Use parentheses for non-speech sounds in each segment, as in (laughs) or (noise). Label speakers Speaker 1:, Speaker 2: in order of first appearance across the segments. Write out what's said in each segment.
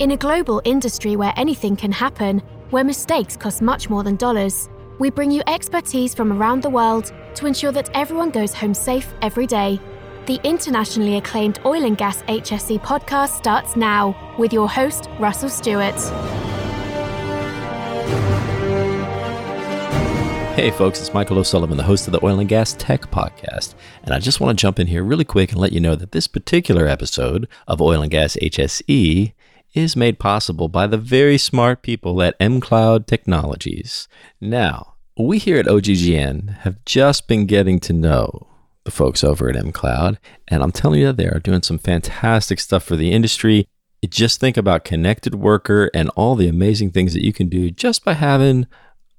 Speaker 1: In a global industry where anything can happen, where mistakes cost much more than dollars, we bring you expertise from around the world to ensure that everyone goes home safe every day. The internationally acclaimed Oil and Gas HSE podcast starts now with your host, Russell Stewart.
Speaker 2: Hey, folks, it's Michael O'Sullivan, the host of the Oil and Gas Tech Podcast. And I just want to jump in here really quick and let you know that this particular episode of Oil and Gas HSE is made possible by the very smart people at mCloud Technologies. Now, we here at OGGN have just been getting to know the folks over at mCloud, and I'm telling you, that they are doing some fantastic stuff for the industry. Just think about Connected Worker and all the amazing things that you can do just by having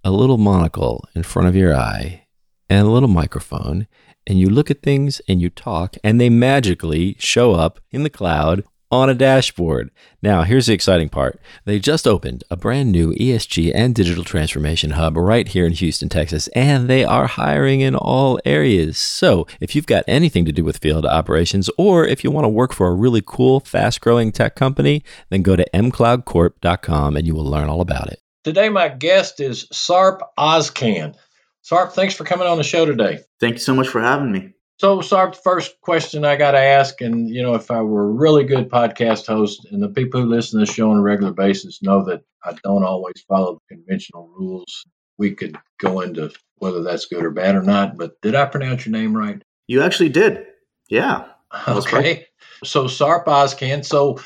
Speaker 2: a little monocle in front of your eye and a little microphone, and you look at things and you talk, and they magically show up in the cloud on a dashboard. Now, here's the exciting part. They just opened a brand new ESG and digital transformation hub right here in Houston, Texas, and they are hiring in all areas. So, if you've got anything to do with field operations, or if you want to work for a really cool, fast growing tech company, then go to mcloudcorp.com and you will learn all about it.
Speaker 3: Today, my guest is Sarp Ozkan. Sarp, thanks for coming on the show today.
Speaker 4: Thank you so much for having me.
Speaker 3: So, Sarp, first question I got to ask, and you know, if I were a really good podcast host, and the people who listen to the show on a regular basis know that I don't always follow the conventional rules, we could go into whether that's good or bad or not. But did I pronounce your name right?
Speaker 4: You actually did. Yeah.
Speaker 3: Okay. So, Sarp Ozkan. So,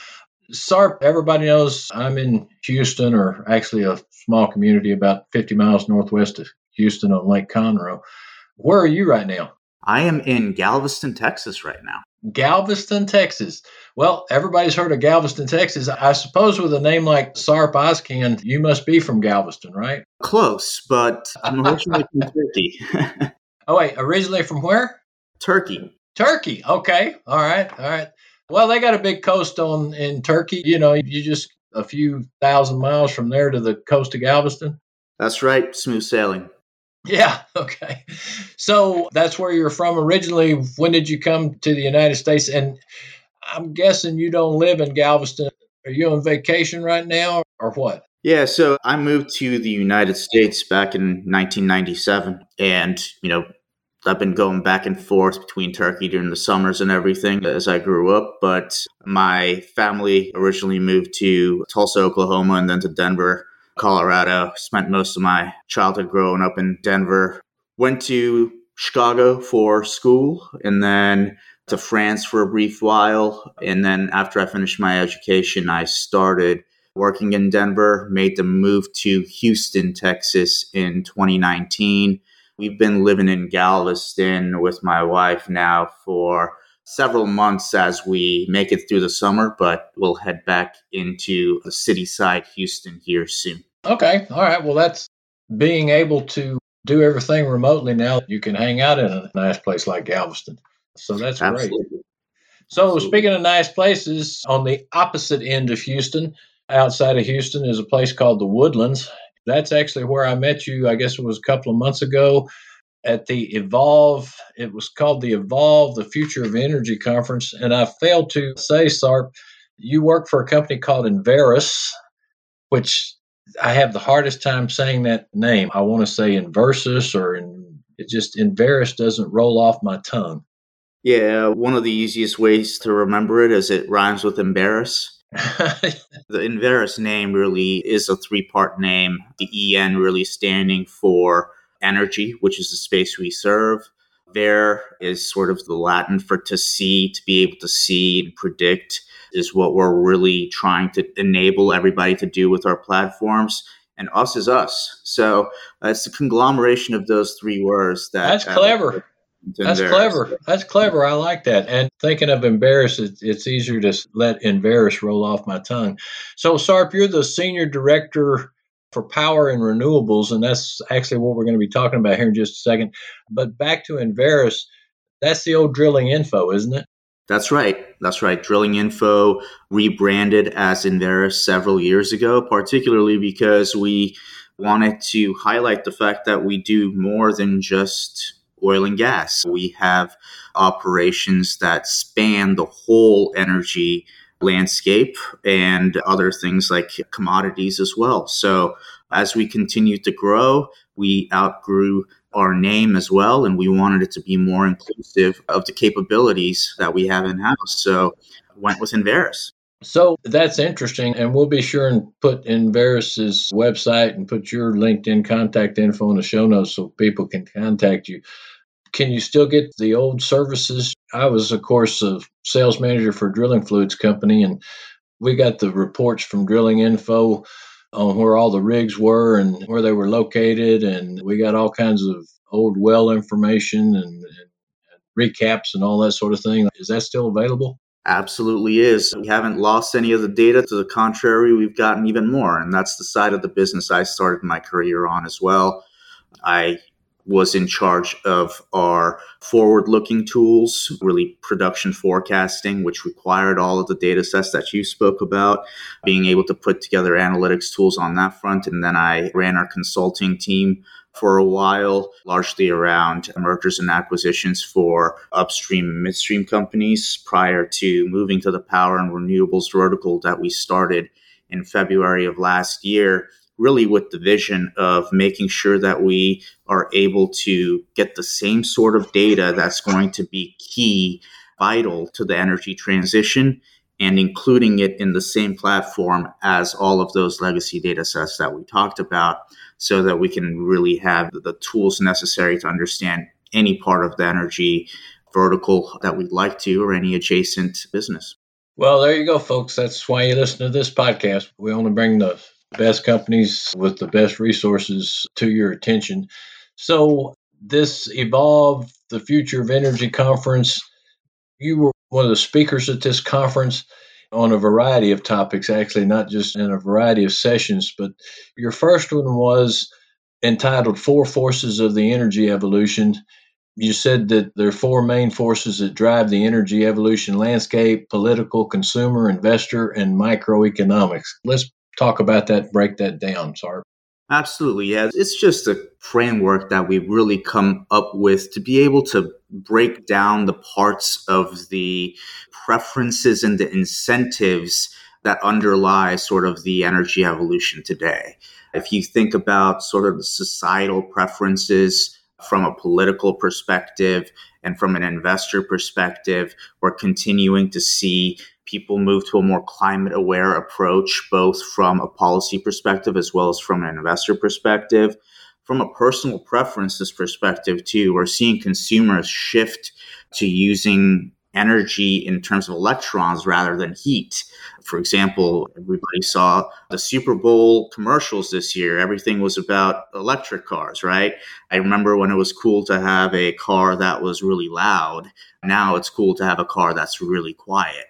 Speaker 3: Sarp, everybody knows I'm in Houston, or actually a small community about 50 miles northwest of Houston on Lake Conroe. Where are you right now?
Speaker 4: I am in Galveston, Texas right now.
Speaker 3: Galveston, Texas. Well, everybody's heard of Galveston, Texas. I suppose with a name like Sarp Ozkan, you must be from Galveston, right?
Speaker 4: Close, but I'm originally from (laughs) Turkey. (laughs)
Speaker 3: oh, wait, originally from where?
Speaker 4: Turkey.
Speaker 3: Turkey. Okay. All right. All right. Well, they got a big coast on in Turkey. You know, you just a few thousand miles from there to the coast of Galveston.
Speaker 4: That's right. Smooth sailing.
Speaker 3: Yeah. (laughs) Okay. So that's where you're from originally. When did you come to the United States? And I'm guessing you don't live in Galveston. Are you on vacation right now or what?
Speaker 4: Yeah. So I moved to the United States back in 1997. And, you know, I've been going back and forth between Turkey during the summers and everything as I grew up. But my family originally moved to Tulsa, Oklahoma, and then to Denver Colorado. Spent most of my childhood growing up in Denver. Went to Chicago for school and then to France for a brief while. And then after I finished my education, I started working in Denver, made the move to Houston, Texas in 2019. We've been living in Galveston with my wife now for several months as we make it through the summer, but we'll head back into the city side Houston here soon.
Speaker 3: Okay. All right. Well, that's being able to do everything remotely now. You can hang out in a nice place like Galveston. So that's
Speaker 4: Absolutely.
Speaker 3: great. So, Absolutely. speaking of nice places, on the opposite end of Houston, outside of Houston, is a place called the Woodlands. That's actually where I met you. I guess it was a couple of months ago at the Evolve. It was called the Evolve, the Future of Energy Conference. And I failed to say, Sarp, you work for a company called Enverus, which I have the hardest time saying that name. I want to say Inversus or in, it just Enverus doesn't roll off my tongue.
Speaker 4: Yeah, one of the easiest ways to remember it is it rhymes with embarrass. (laughs) the Enverus name really is a three part name. The EN really standing for energy, which is the space we serve. There is sort of the Latin for to see, to be able to see and predict is what we're really trying to enable everybody to do with our platforms. And us is us. So uh, it's a conglomeration of those three words that.
Speaker 3: That's clever. Uh, that's clever. That's clever. I like that. And thinking of embarrass, it's, it's easier to let embarrass roll off my tongue. So, Sarp, you're the senior director for power and renewables, and that's actually what we're going to be talking about here in just a second. But back to Enverus, that's the old drilling info, isn't it?
Speaker 4: That's right. That's right. Drilling Info rebranded as Enverus several years ago, particularly because we wanted to highlight the fact that we do more than just oil and gas. We have operations that span the whole energy landscape and other things like commodities as well. So as we continued to grow, we outgrew our name as well, and we wanted it to be more inclusive of the capabilities that we have in house. So went with Enverus.
Speaker 3: So that's interesting, and we'll be sure and put Enverus's website and put your LinkedIn contact info in the show notes so people can contact you. Can you still get the old services? I was, of course, a sales manager for a drilling fluids company, and we got the reports from Drilling Info on where all the rigs were and where they were located, and we got all kinds of old well information and, and recaps and all that sort of thing. Is that still available?
Speaker 4: Absolutely is. We haven't lost any of the data. To the contrary, we've gotten even more. And that's the side of the business I started my career on as well. I was in charge of our forward looking tools, really production forecasting, which required all of the data sets that you spoke about, being able to put together analytics tools on that front. And then I ran our consulting team for a while, largely around mergers and acquisitions for upstream and midstream companies prior to moving to the power and renewables vertical that we started in February of last year really with the vision of making sure that we are able to get the same sort of data that's going to be key, vital to the energy transition, and including it in the same platform as all of those legacy data sets that we talked about so that we can really have the tools necessary to understand any part of the energy vertical that we'd like to or any adjacent business.
Speaker 3: Well, there you go, folks. That's why you listen to this podcast. We only bring the best companies with the best resources to your attention. So, this Evolve the Future of Energy conference, you were one of the speakers at this conference on a variety of topics, actually, not just in a variety of sessions, but your first one was entitled Four Forces of the Energy Evolution. You said that there are four main forces that drive the energy evolution landscape political, consumer, investor, and microeconomics. Let's talk about that, break that down, Sarp.
Speaker 4: Absolutely. Yeah. It's just a framework that we've really come up with to be able to break down the parts of the preferences and the incentives that underlie sort of the energy evolution today. If you think about sort of the societal preferences from a political perspective and from an investor perspective, we're continuing to see people move to a more climate aware approach, both from a policy perspective as well as from an investor perspective. From a personal preferences perspective, too, we're seeing consumers shift to using energy in terms of electrons rather than heat. For example, everybody saw the Super Bowl commercials this year. Everything was about electric cars, right? I remember when it was cool to have a car that was really loud. Now it's cool to have a car that's really quiet.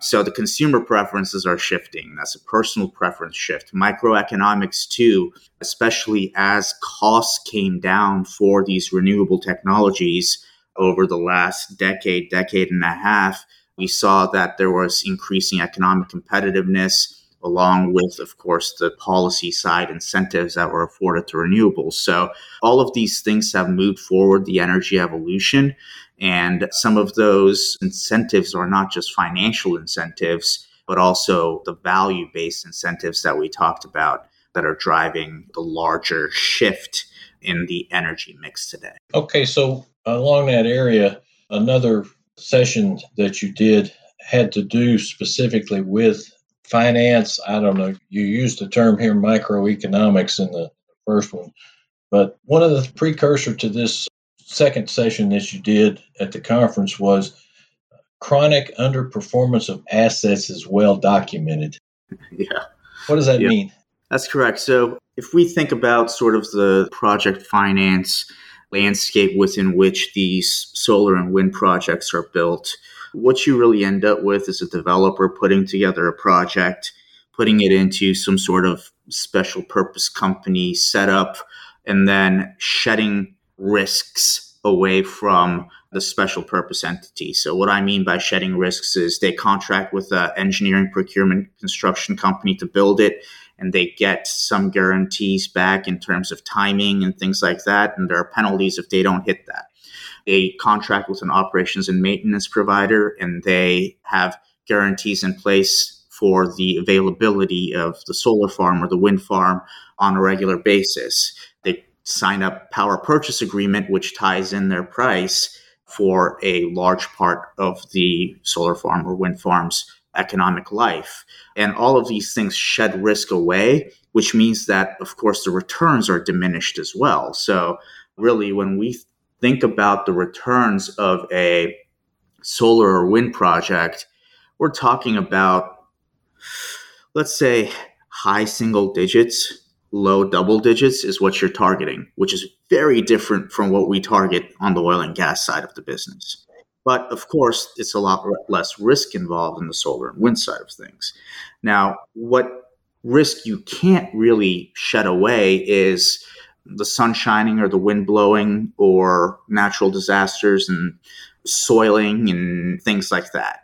Speaker 4: So the consumer preferences are shifting. That's a personal preference shift. Microeconomics, too, especially as costs came down for these renewable technologies over the last decade, decade and a half, we saw that there was increasing economic competitiveness along with, of course, the policy side incentives that were afforded to renewables. So all of these things have moved forward the energy evolution. And some of those incentives are not just financial incentives, but also the value based incentives that we talked about that are driving the larger shift in the energy mix today.
Speaker 3: Okay, so along that area, another session that you did had to do specifically with finance. I don't know, you used the term here microeconomics in the first one, but one of the precursor to this second session that you did at the conference was chronic underperformance of assets is well documented. (laughs)
Speaker 4: Yeah.
Speaker 3: What does that yeah. mean?
Speaker 4: That's correct. So, if we think about sort of the project finance landscape within which these solar and wind projects are built, what you really end up with is a developer putting together a project, putting it into some sort of special purpose company setup, and then shedding risks away from the special purpose entity. So, what I mean by shedding risks is they contract with an engineering procurement construction company to build it, and they get some guarantees back in terms of timing and things like that. And there are penalties if they don't hit that. They contract with an operations and maintenance provider, and they have guarantees in place for the availability of the solar farm or the wind farm on a regular basis. Sign up power purchase agreement, which ties in their price for a large part of the solar farm or wind farm's economic life. And all of these things shed risk away, which means that, of course, the returns are diminished as well. So, really, when we think about the returns of a solar or wind project, we're talking about, let's say, high single digits, low double digits is what you're targeting, which is very different from what we target on the oil and gas side of the business. But of course, it's a lot less risk involved in the solar and wind side of things. Now, what risk you can't really shed away is the sun shining or the wind blowing or natural disasters and soiling and things like that.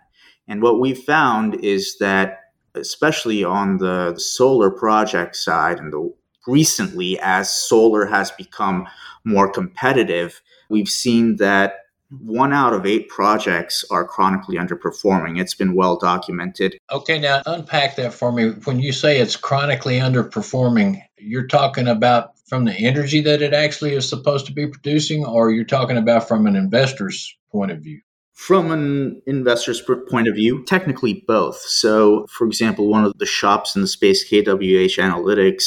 Speaker 4: And what we've found is that, especially on the solar project side and the recently as solar has become more competitive, we've seen that one out of eight projects are chronically underperforming. It's been well documented.
Speaker 3: Okay, now unpack that for me. When you say it's chronically underperforming, you're talking about from the energy that it actually is supposed to be producing, or you're talking about from an investor's point of view?
Speaker 4: From an investor's point of view, technically both. So, for example, one of the shops in the space, KWH Analytics,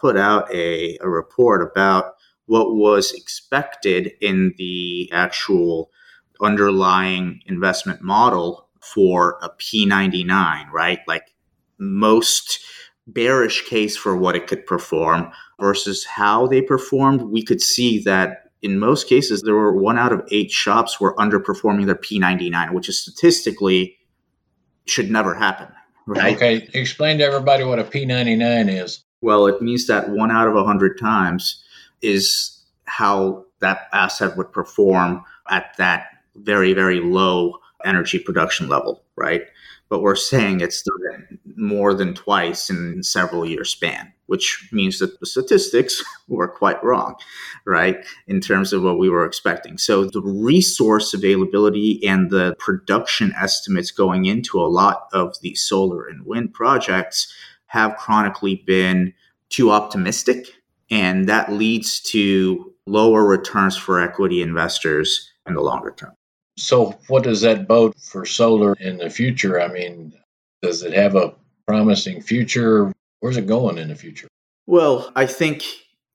Speaker 4: put out a, a report about what was expected in the actual underlying investment model for a P99, right? Like most bearish case for what it could perform versus how they performed, we could see that in most cases, there were one out of eight shops were underperforming their P99, which is statistically should never happen. Right?
Speaker 3: Okay, explain to everybody what a P99 is.
Speaker 4: Well, it means that one out of a hundred times is how that asset would perform at that very, very low energy production level, right? But we're saying it's more than twice in several year span, which means that the statistics (laughs) were quite wrong, right? In terms of what we were expecting. So the resource availability and the production estimates going into a lot of the solar and wind projects have chronically been too optimistic. And that leads to lower returns for equity investors in the longer term.
Speaker 3: So, what does that bode for solar in the future? I mean, does it have a promising future? Where's it going in the future?
Speaker 4: Well, I think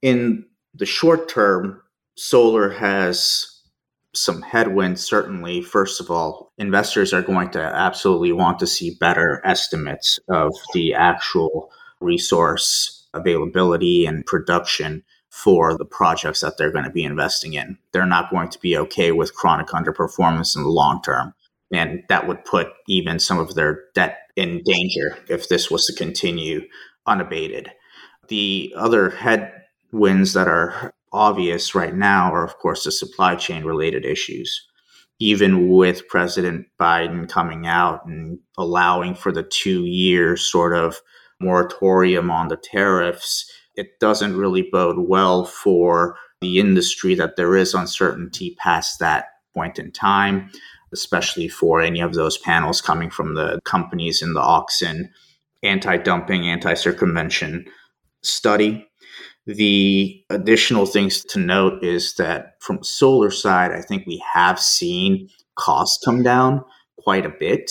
Speaker 4: in the short term, solar has some headwinds, certainly. First of all, investors are going to absolutely want to see better estimates of the actual resource availability and production for the projects that they're going to be investing in. They're not going to be okay with chronic underperformance in the long term. And that would put even some of their debt in danger if this was to continue unabated. The other headwinds that are obvious right now are, of course, the supply chain related issues. Even with President Biden coming out and allowing for the two year sort of moratorium on the tariffs, it doesn't really bode well for the industry that there is uncertainty past that point in time, especially for any of those panels coming from the companies in the Auxin anti dumping, anti circumvention study. The additional things to note is that from solar side, I think we have seen costs come down quite a bit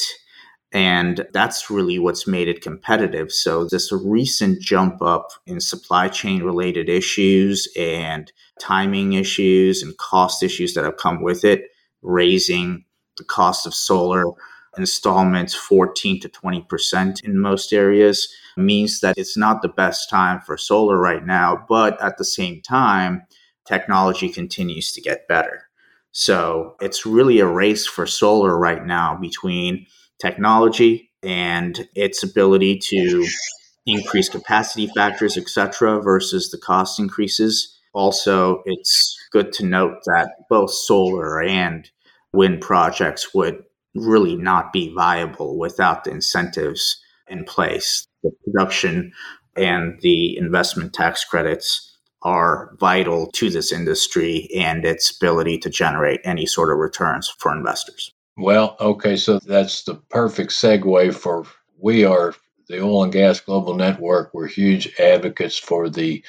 Speaker 4: and that's really what's made it competitive. So, this recent jump up in supply chain related issues and timing issues and cost issues that have come with it, raising the cost of solar installments 14 to 20% in most areas, means that it's not the best time for solar right now. But at the same time, technology continues to get better. So, it's really a race for solar right now between technology and its ability to increase capacity factors, etc., versus the cost increases. Also, it's good to note that both solar and wind projects would really not be viable without the incentives in place. The production and the investment tax credits are vital to this industry and its ability to generate any sort of returns for investors.
Speaker 3: Well, okay, so that's the perfect segue for we are the Oil and Gas Global Network. We're huge advocates for the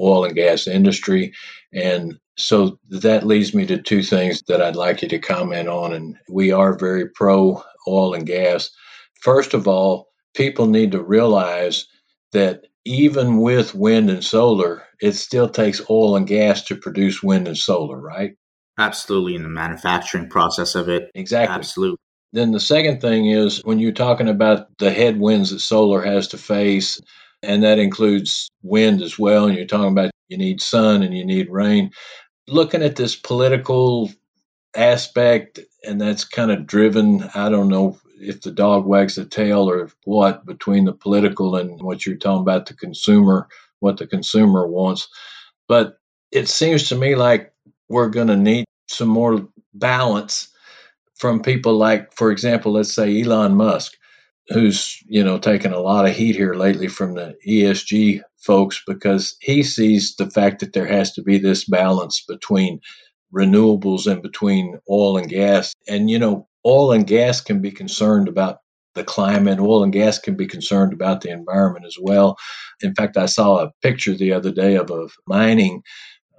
Speaker 3: oil and gas industry. And so that leads me to two things that I'd like you to comment on. And we are very pro oil and gas. First of all, people need to realize that even with wind and solar, it still takes oil and gas to produce wind and solar, right?
Speaker 4: Absolutely, in the manufacturing process of it.
Speaker 3: Exactly.
Speaker 4: Absolutely.
Speaker 3: Then the second thing is when you're talking about the headwinds that solar has to face, and that includes wind as well, and you're talking about you need sun and you need rain. Looking at this political aspect, and that's kind of driven, I don't know if the dog wags the tail or what, between the political and what you're talking about the consumer, what the consumer wants. But it seems to me like we're going to need some more balance from people like, for example, let's say Elon Musk, who's you know taken a lot of heat here lately from the ESG folks because he sees the fact that there has to be this balance between renewables and between oil and gas. And you know, oil and gas can be concerned about the climate. Oil and gas can be concerned about the environment as well. In fact, I saw a picture the other day of a mining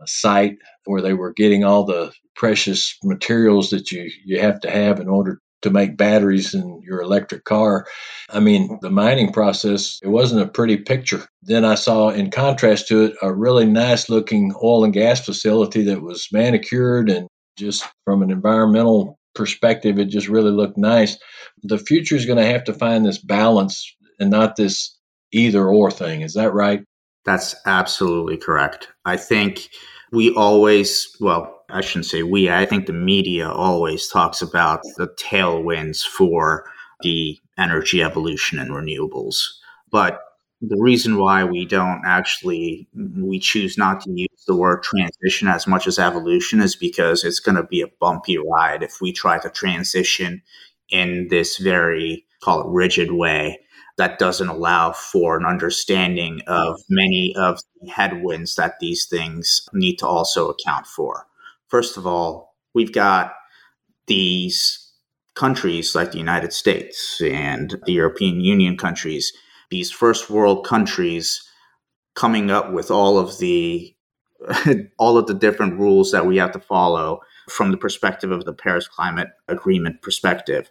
Speaker 3: site where they were getting all the precious materials that you, you have to have in order to make batteries in your electric car. I mean, the mining process, it wasn't a pretty picture. Then I saw, in contrast to it, a really nice looking oil and gas facility that was manicured and just from an environmental perspective, it just really looked nice. The future is going to have to find this balance and not this either or thing. Is that right?
Speaker 4: That's absolutely correct. I think we always, well, I shouldn't say we, I think the media always talks about the tailwinds for the energy evolution and renewables. But the reason why we don't actually we choose not to use the word transition as much as evolution is because it's going to be a bumpy ride if we try to transition in this very call it rigid way that doesn't allow for an understanding of many of the headwinds that these things need to also account for. First of all, we've got these countries like the United States and the European Union countries, these first world countries coming up with all of the (laughs) all of the different rules that we have to follow from the perspective of the Paris Climate Agreement perspective.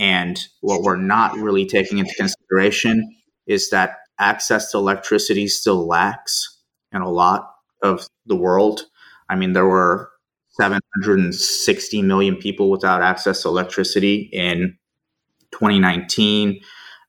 Speaker 4: And what we're not really taking into consideration is that access to electricity still lacks in a lot of the world. I mean, there were 760 million people without access to electricity in 2019.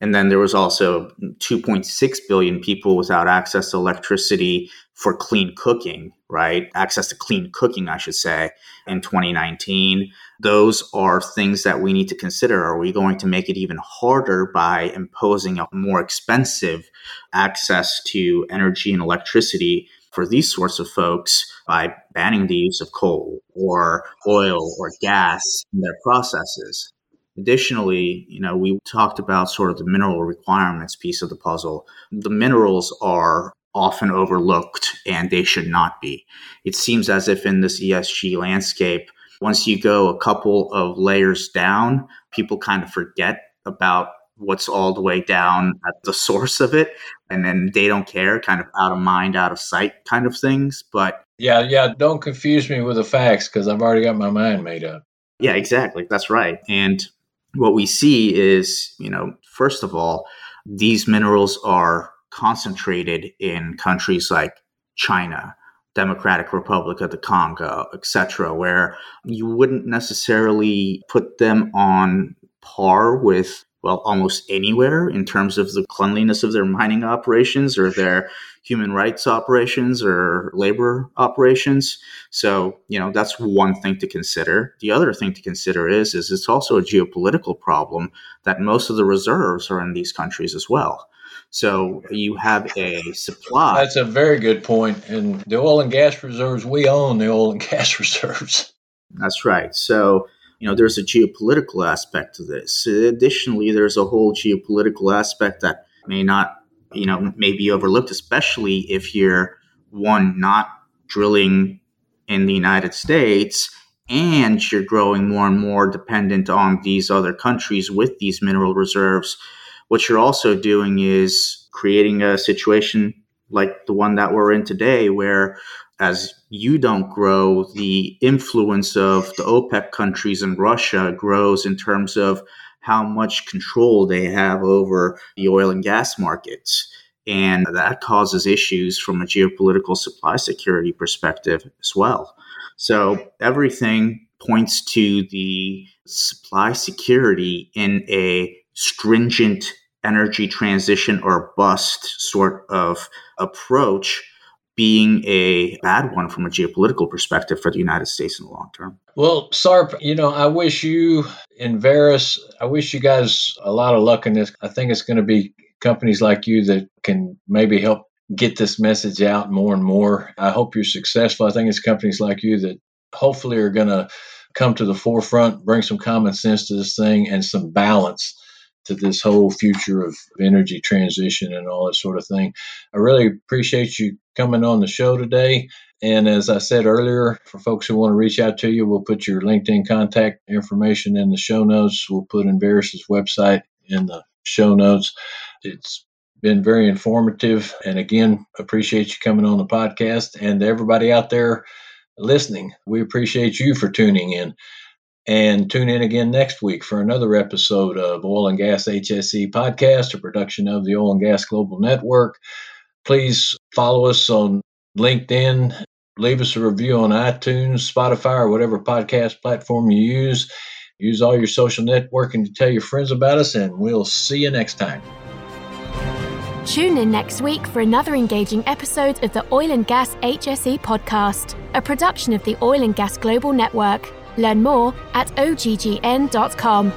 Speaker 4: And then there was also 2.6 billion people without access to electricity for clean cooking, right? Access to clean cooking, I should say, in 2019. Those are things that we need to consider. Are we going to make it even harder by imposing a more expensive access to energy and electricity for these sorts of folks by banning the use of coal or oil or gas in their processes? Additionally, you know, we talked about sort of the mineral requirements piece of the puzzle. The minerals are often overlooked and they should not be. It seems as if in this ESG landscape, once you go a couple of layers down, people kind of forget about what's all the way down at the (laughs) source of it. And then they don't care kind of out of mind out of sight kind of things. But
Speaker 3: yeah yeah don't confuse me with the facts because i've already got my mind made up.
Speaker 4: Yeah exactly. That's right. And what we see is, you know, first of all, these minerals are concentrated in countries like China, Democratic Republic of the Congo, etc., where you wouldn't necessarily put them on par with well almost anywhere in terms of the cleanliness of their mining operations or their human rights operations or labor operations. So, you know, that's one thing to consider. The other thing to consider is is it's also a geopolitical problem that most of the reserves are in these countries as well. So you have a supply.
Speaker 3: That's a very good point. And the oil and gas reserves, we own the oil and (laughs) gas reserves.
Speaker 4: That's right. So, you know, there's a geopolitical aspect to this. Additionally, there's a whole geopolitical aspect that may not you know, may be overlooked, especially if you're one not drilling in the United States and you're growing more and more dependent on these other countries with these mineral reserves, what you're also doing is creating a situation like the one that we're in today, where as you don't grow, the influence of the OPEC countries and Russia grows in terms of how much control they have over the oil and gas markets. And that causes issues from a geopolitical supply security perspective as well. So everything points to the supply security in a stringent energy transition or bust sort of approach being a bad one from a geopolitical perspective for the United States in the long term.
Speaker 3: Well, Sarp, you know, I wish you Enverus, I wish you guys a lot of luck in this. I think it's going to be companies like you that can maybe help get this message out more and more. I hope you're successful. I think it's companies like you that hopefully are going to come to the forefront, bring some common sense to this thing and some balance to this whole future of energy transition and all that sort of thing. I really appreciate you coming on the show today. And as I said earlier, for folks who want to reach out to you, we'll put your LinkedIn contact information in the show notes. We'll put Enverus's website in the show notes. It's been very informative. And again, appreciate you coming on the podcast. And everybody out there listening, we appreciate you for tuning in. And tune in again next week for another episode of Oil and Gas HSE podcast, a production of the Oil and Gas Global Network. Please follow us on LinkedIn. Leave us a review on iTunes, Spotify, or whatever podcast platform you use. Use all your social networking to tell your friends about us, and we'll see you next time.
Speaker 1: Tune in next week for another engaging episode of the Oil and Gas HSE podcast, a production of the Oil and Gas Global Network. Learn more at oggn.com.